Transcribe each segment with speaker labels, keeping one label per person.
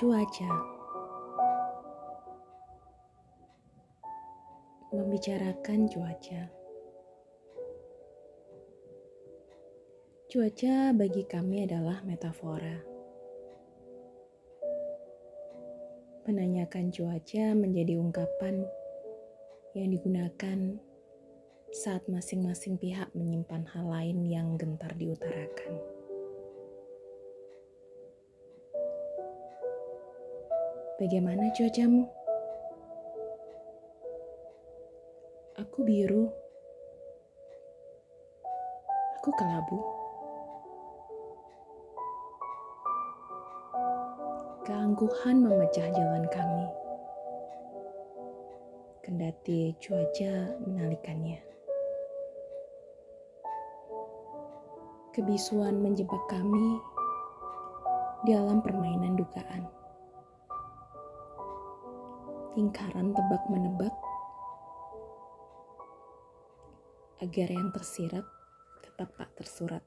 Speaker 1: Cuaca membicarakan cuaca. Cuaca bagi kami adalah metafora. Menanyakan cuaca menjadi ungkapan yang digunakan saat masing-masing pihak menyimpan hal lain yang gentar diutarakan. Bagaimana cuacamu? Aku biru. Aku kelabu. Keangkuhan memecah jalan kami. Kendati cuaca menalikannya. Kebisuan menjebak kami di alam permainan dugaan. Lingkaran tebak menebak agar yang tersirat tetap tak tersurat.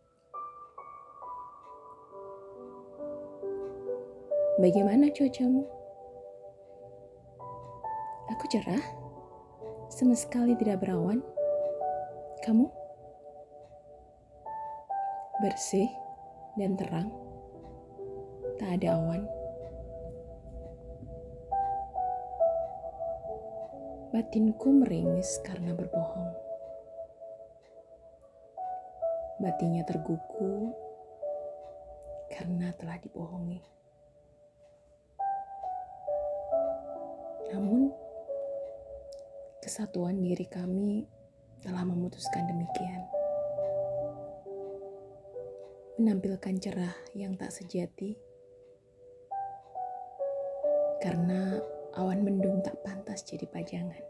Speaker 1: Bagaimana cuacamu? Aku cerah, sama sekali tidak berawan. Kamu? Bersih dan terang, tak ada awan. Batinku meringis karena berbohong. Batinnya tergugu karena telah dibohongi. Namun, kesatuan diri kami telah memutuskan demikian. Menampilkan cerah yang tak sejati, karena awan mendung tak pantas jadi pajangan.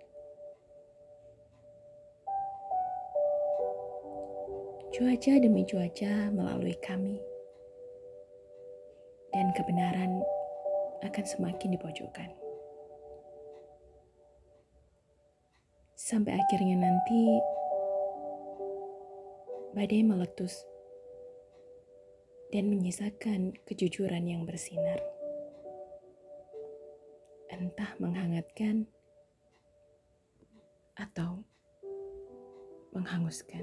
Speaker 1: Cuaca demi cuaca melalui kami, dan kebenaran akan semakin dipojokkan. Sampai akhirnya nanti badai meletus dan menyisakan kejujuran yang bersinar. Entah menghangatkan atau menghanguskan.